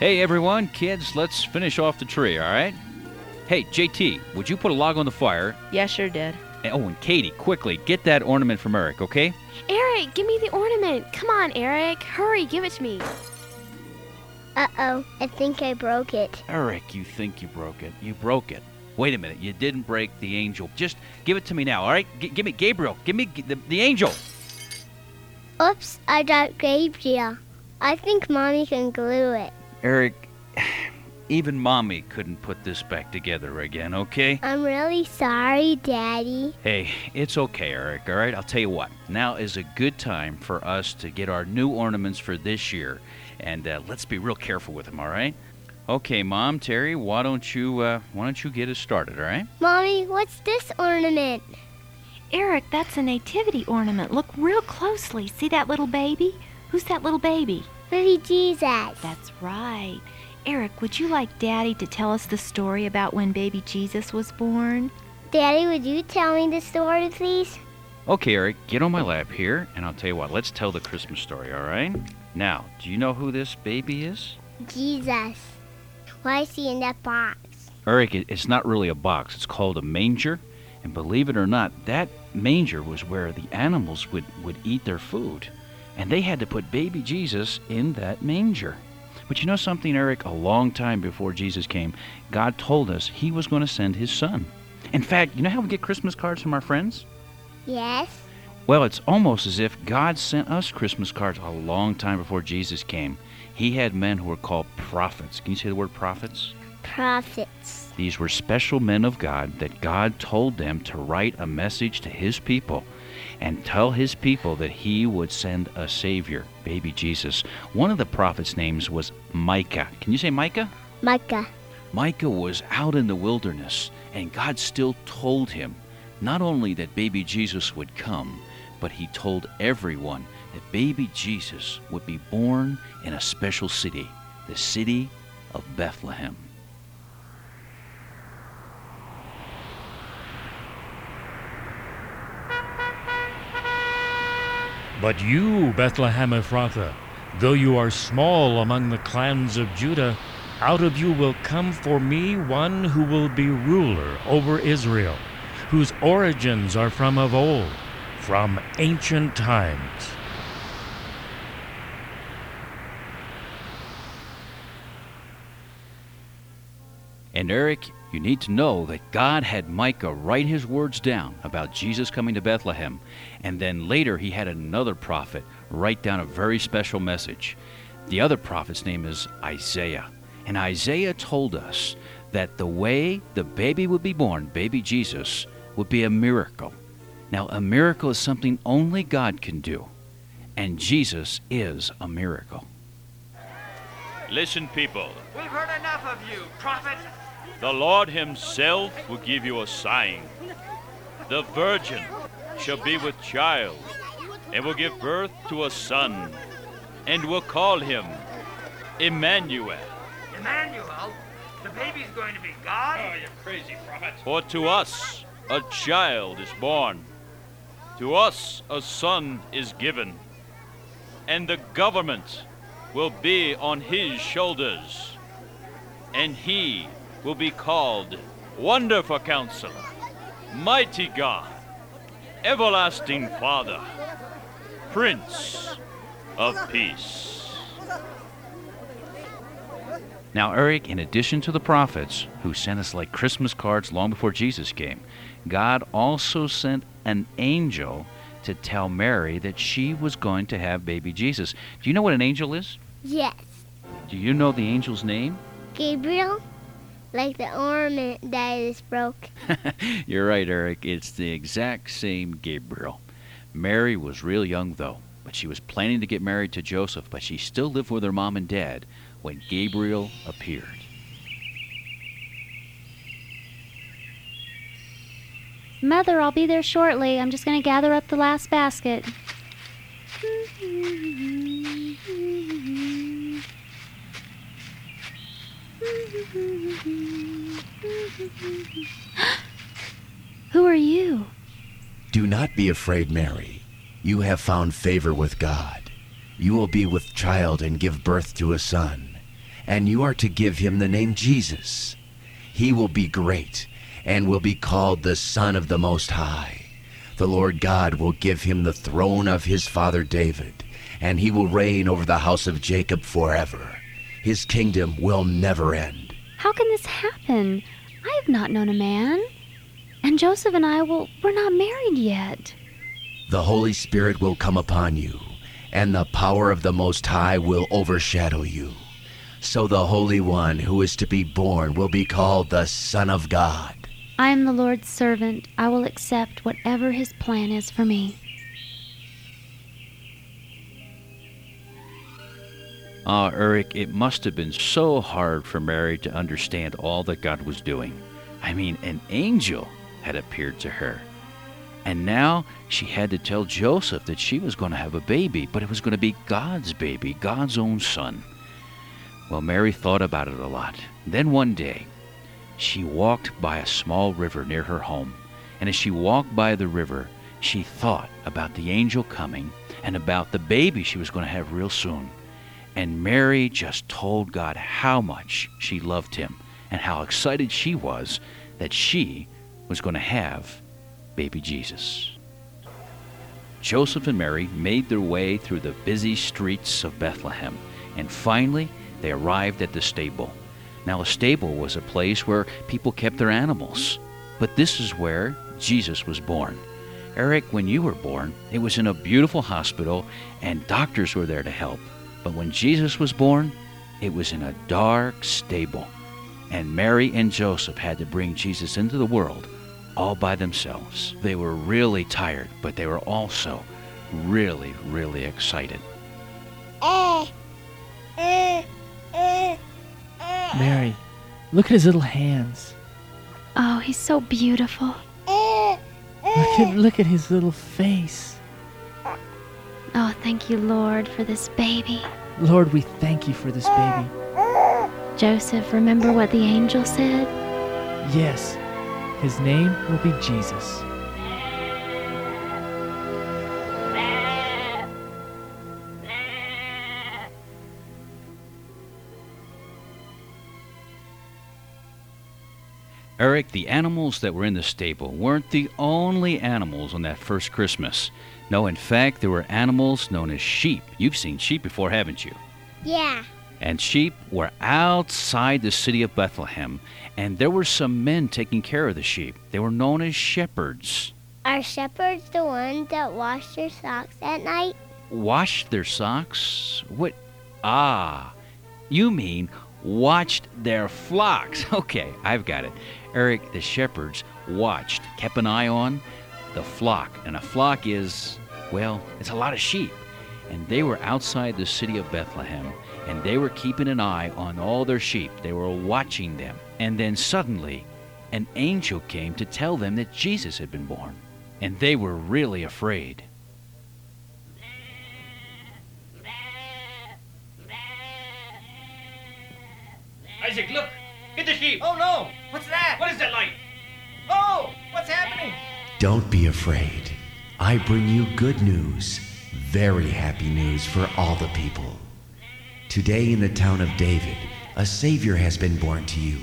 Hey everyone, kids, let's finish off the tree, all right? Hey, JT, would you put a log on the fire? Yeah, sure did. And- Oh, and Katie, quickly, get that ornament from Erik, okay? Erik, give me the ornament. Come on, Erik. Hurry, give it to me. Uh oh, I think I broke it. Erik, you think you broke it. You broke it. Wait a minute, you didn't break the angel. Just give it to me now, all right? G- give me Gabriel. Give me g- the, the angel. Oops, I got Gabriel. I think mommy can glue it. Erik, even mommy couldn't put this back together again, okay? I'm really sorry, Daddy. Hey, it's okay, Erik, all right? I'll tell you what. Now is a good time for us to get our new ornaments for this year. And uh, let's be real careful with them, all right? Okay, Mom, Terry, why don't you uh, why don't you get us started, all right? Mommy, what's this ornament? Erik, that's a nativity ornament. Look real closely. See that little baby? Who's that little baby? Baby Jesus. That's right. Erik, would you like Daddy to tell us the story about when baby Jesus was born? Daddy, would you tell me the story, please? Okay, Erik, get on my lap here, and I'll tell you what. Let's tell the Christmas story, all right? Now, do you know who this baby is? Jesus. Why is he in that box? Erik, it's not really a box. It's called a manger. And believe it or not, that manger was where the animals would, would eat their food. And they had to put baby Jesus in that manger. But you know something, Erik? A long time before Jesus came, God told us he was going to send his son. In fact, you know how we get Christmas cards from our friends? Yes. Well, it's almost as if God sent us Christmas cards a long time before Jesus came. He had men who were called prophets. Can you say the word prophets? Prophets. These were special men of God that God told them to write a message to his people and tell his people that he would send a savior, baby Jesus. One of the prophets' names was Micah. Can you say Micah? Micah. Micah was out in the wilderness, and God still told him not only that baby Jesus would come, but he told everyone that baby Jesus would be born in a special city, the city of Bethlehem. But you, Bethlehem Ephrathah, though you are small among the clans of Judah, out of you will come for me one who will be ruler over Israel, whose origins are from of old, from ancient times. And Erik, you need to know that God had Micah write his words down about Jesus coming to Bethlehem, and then later he had another prophet write down a very special message. The other prophet's name is Isaiah, and Isaiah told us that the way the baby would be born, baby Jesus, would be a miracle. Now, a miracle is something only God can do, and Jesus is a miracle. Listen, people. We've heard enough of you, prophet. The Lord Himself will give you a sign. The virgin shall be with child, and will give birth to a son, and will call him Emmanuel. Emmanuel, the baby's going to be God? Oh, you crazy prophet. For to us a child is born, to us a son is given, and the government will be on his shoulders, and he will be called Wonderful Counselor, Mighty God, Everlasting Father, Prince of Peace. Now, Erik, in addition to the prophets who sent us like Christmas cards long before Jesus came, God also sent an angel to tell Mary that she was going to have baby Jesus. Do you know what an angel is? Yes. Do you know the angel's name? Gabriel? Like the ornament that is broke. You're right, Erik. It's the exact same Gabriel. Mary was real young, though, but she was planning to get married to Joseph, but she still lived with her mom and dad when Gabriel appeared. Mother, I'll be there shortly. I'm just going to gather up the last basket. Who are you? Do not be afraid, Mary. You have found favor with God. You will be with child and give birth to a son, and you are to give him the name Jesus. He will be great and will be called the Son of the Most High. The Lord God will give him the throne of his father David, and he will reign over the house of Jacob forever. His kingdom will never end. How can this happen? I have not known a man. And Joseph and I, well, we're not married yet. The Holy Spirit will come upon you, and the power of the Most High will overshadow you. So the Holy One who is to be born will be called the Son of God. I am the Lord's servant. I will accept whatever his plan is for me. Ah, Erik, it must have been so hard for Mary to understand all that God was doing. I mean, an angel had appeared to her. And now she had to tell Joseph that she was going to have a baby, but it was going to be God's baby, God's own son. Well, Mary thought about it a lot. Then one day, she walked by a small river near her home. And as she walked by the river, she thought about the angel coming and about the baby she was going to have real soon. And Mary just told God how much she loved him and how excited she was that she was going to have baby Jesus. Joseph and Mary made their way through the busy streets of Bethlehem, and finally they arrived at the stable. Now, a stable was a place where people kept their animals, but this is where Jesus was born. Erik, when you were born, it was in a beautiful hospital, and doctors were there to help. But when Jesus was born, it was in a dark stable, and Mary and Joseph had to bring Jesus into the world all by themselves. They were really tired, but they were also really, really excited. Mary, look at his little hands. Oh, he's so beautiful. Look at look at his little face. Oh, thank you, Lord, for this baby. Lord, we thank you for this baby. Joseph, remember what the angel said? Yes, his name will be Jesus. Erik, the animals that were in the stable weren't the only animals on that first Christmas. No, in fact, there were animals known as sheep. You've seen sheep before, haven't you? Yeah. And sheep were outside the city of Bethlehem, and there were some men taking care of the sheep. They were known as shepherds. Are shepherds the ones that wash their socks at night? Washed their socks? What? Ah, you mean watched their flocks. Okay, I've got it. Erik, the shepherds watched, kept an eye on the flock. And a flock is, well, it's a lot of sheep. And they were outside the city of Bethlehem, and they were keeping an eye on all their sheep. They were watching them. And then suddenly, an angel came to tell them that Jesus had been born. And they were really afraid. Don't be afraid. I bring you good news, very happy news for all the people. Today in the town of David, a Savior has been born to you.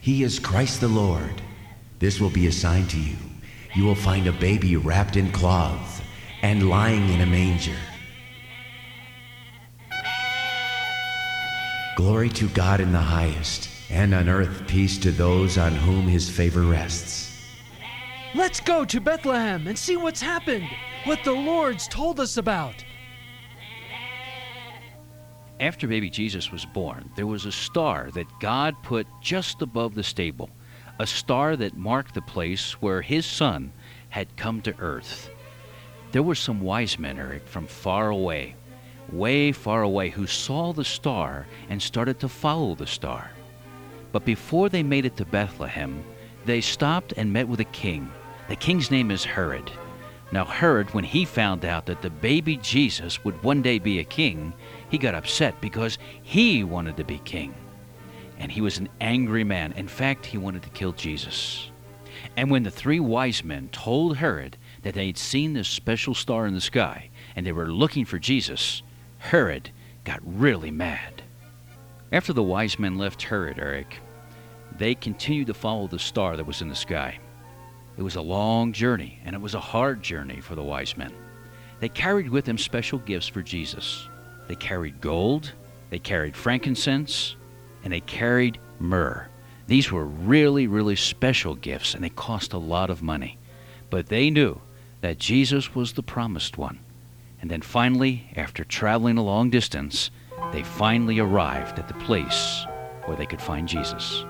He is Christ the Lord. This will be a sign to you. You will find a baby wrapped in cloths and lying in a manger. Glory to God in the highest, and on earth peace to those on whom his favor rests. Let's go to Bethlehem and see what's happened, what the Lord's told us about. After baby Jesus was born, there was a star that God put just above the stable, a star that marked the place where his son had come to earth. There were some wise men, Erik, from far away, way far away, who saw the star and started to follow the star. But before they made it to Bethlehem, they stopped and met with a king. The king's name is Herod. Now, Herod, when he found out that the baby Jesus would one day be a king, he got upset because he wanted to be king. And he was an angry man. In fact, he wanted to kill Jesus. And when the three wise men told Herod that they had seen this special star in the sky and they were looking for Jesus, Herod got really mad. After the wise men left Herod, Erik, they continued to follow the star that was in the sky. It was a long journey, and it was a hard journey for the wise men. They carried with them special gifts for Jesus. They carried gold, they carried frankincense, and they carried myrrh. These were really, really special gifts, and they cost a lot of money. But they knew that Jesus was the promised one. And then finally, after traveling a long distance, they finally arrived at the place where they could find Jesus.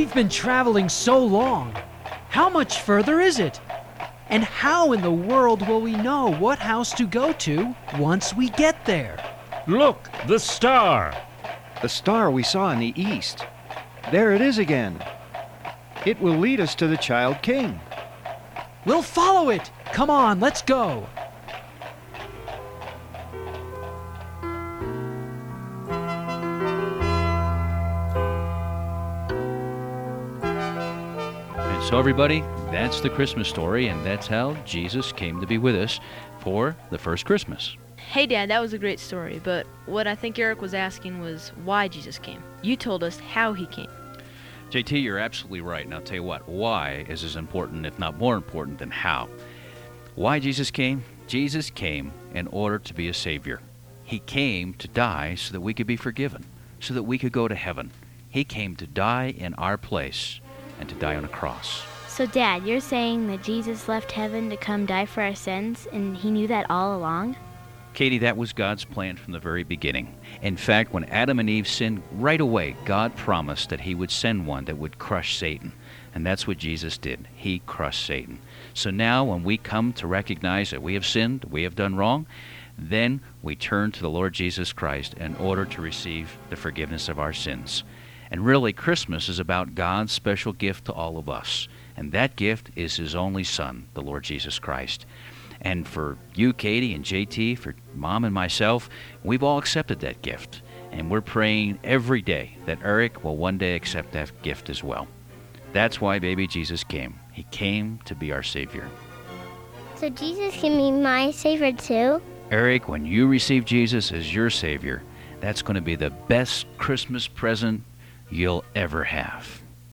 We've been traveling so long. How much further is it? And how in the world will we know what house to go to once we get there? Look, the star! The star we saw in the east. There it is again. It will lead us to the child king. We'll follow it. Come on, let's go. So, everybody, that's the Christmas story, and that's how Jesus came to be with us for the first Christmas. Hey, Dad, that was a great story, but what I think Erik was asking was why Jesus came. You told us how he came. JT, you're absolutely right. And I'll tell you what, why is as important, if not more important, than how. Why Jesus came? Jesus came in order to be a Savior. He came to die so that we could be forgiven, so that we could go to heaven. He came to die in our place and to die on a cross. So, Dad, you're saying that Jesus left heaven to come die for our sins, and he knew that all along? Katie, that was God's plan from the very beginning. In fact, when Adam and Eve sinned, right away, God promised that He would send one that would crush Satan. And that's what Jesus did. He crushed Satan. So now, when we come to recognize that we have sinned, we have done wrong, then we turn to the Lord Jesus Christ in order to receive the forgiveness of our sins. And really, Christmas is about God's special gift to all of us. And that gift is His only Son, the Lord Jesus Christ. And for you, Katie, and JT, for mom and myself, we've all accepted that gift. And we're praying every day that Erik will one day accept that gift as well. That's why baby Jesus came. He came to be our Savior. So, Jesus can be my Savior too? Erik, when you receive Jesus as your Savior, that's going to be the best Christmas present you'll ever have.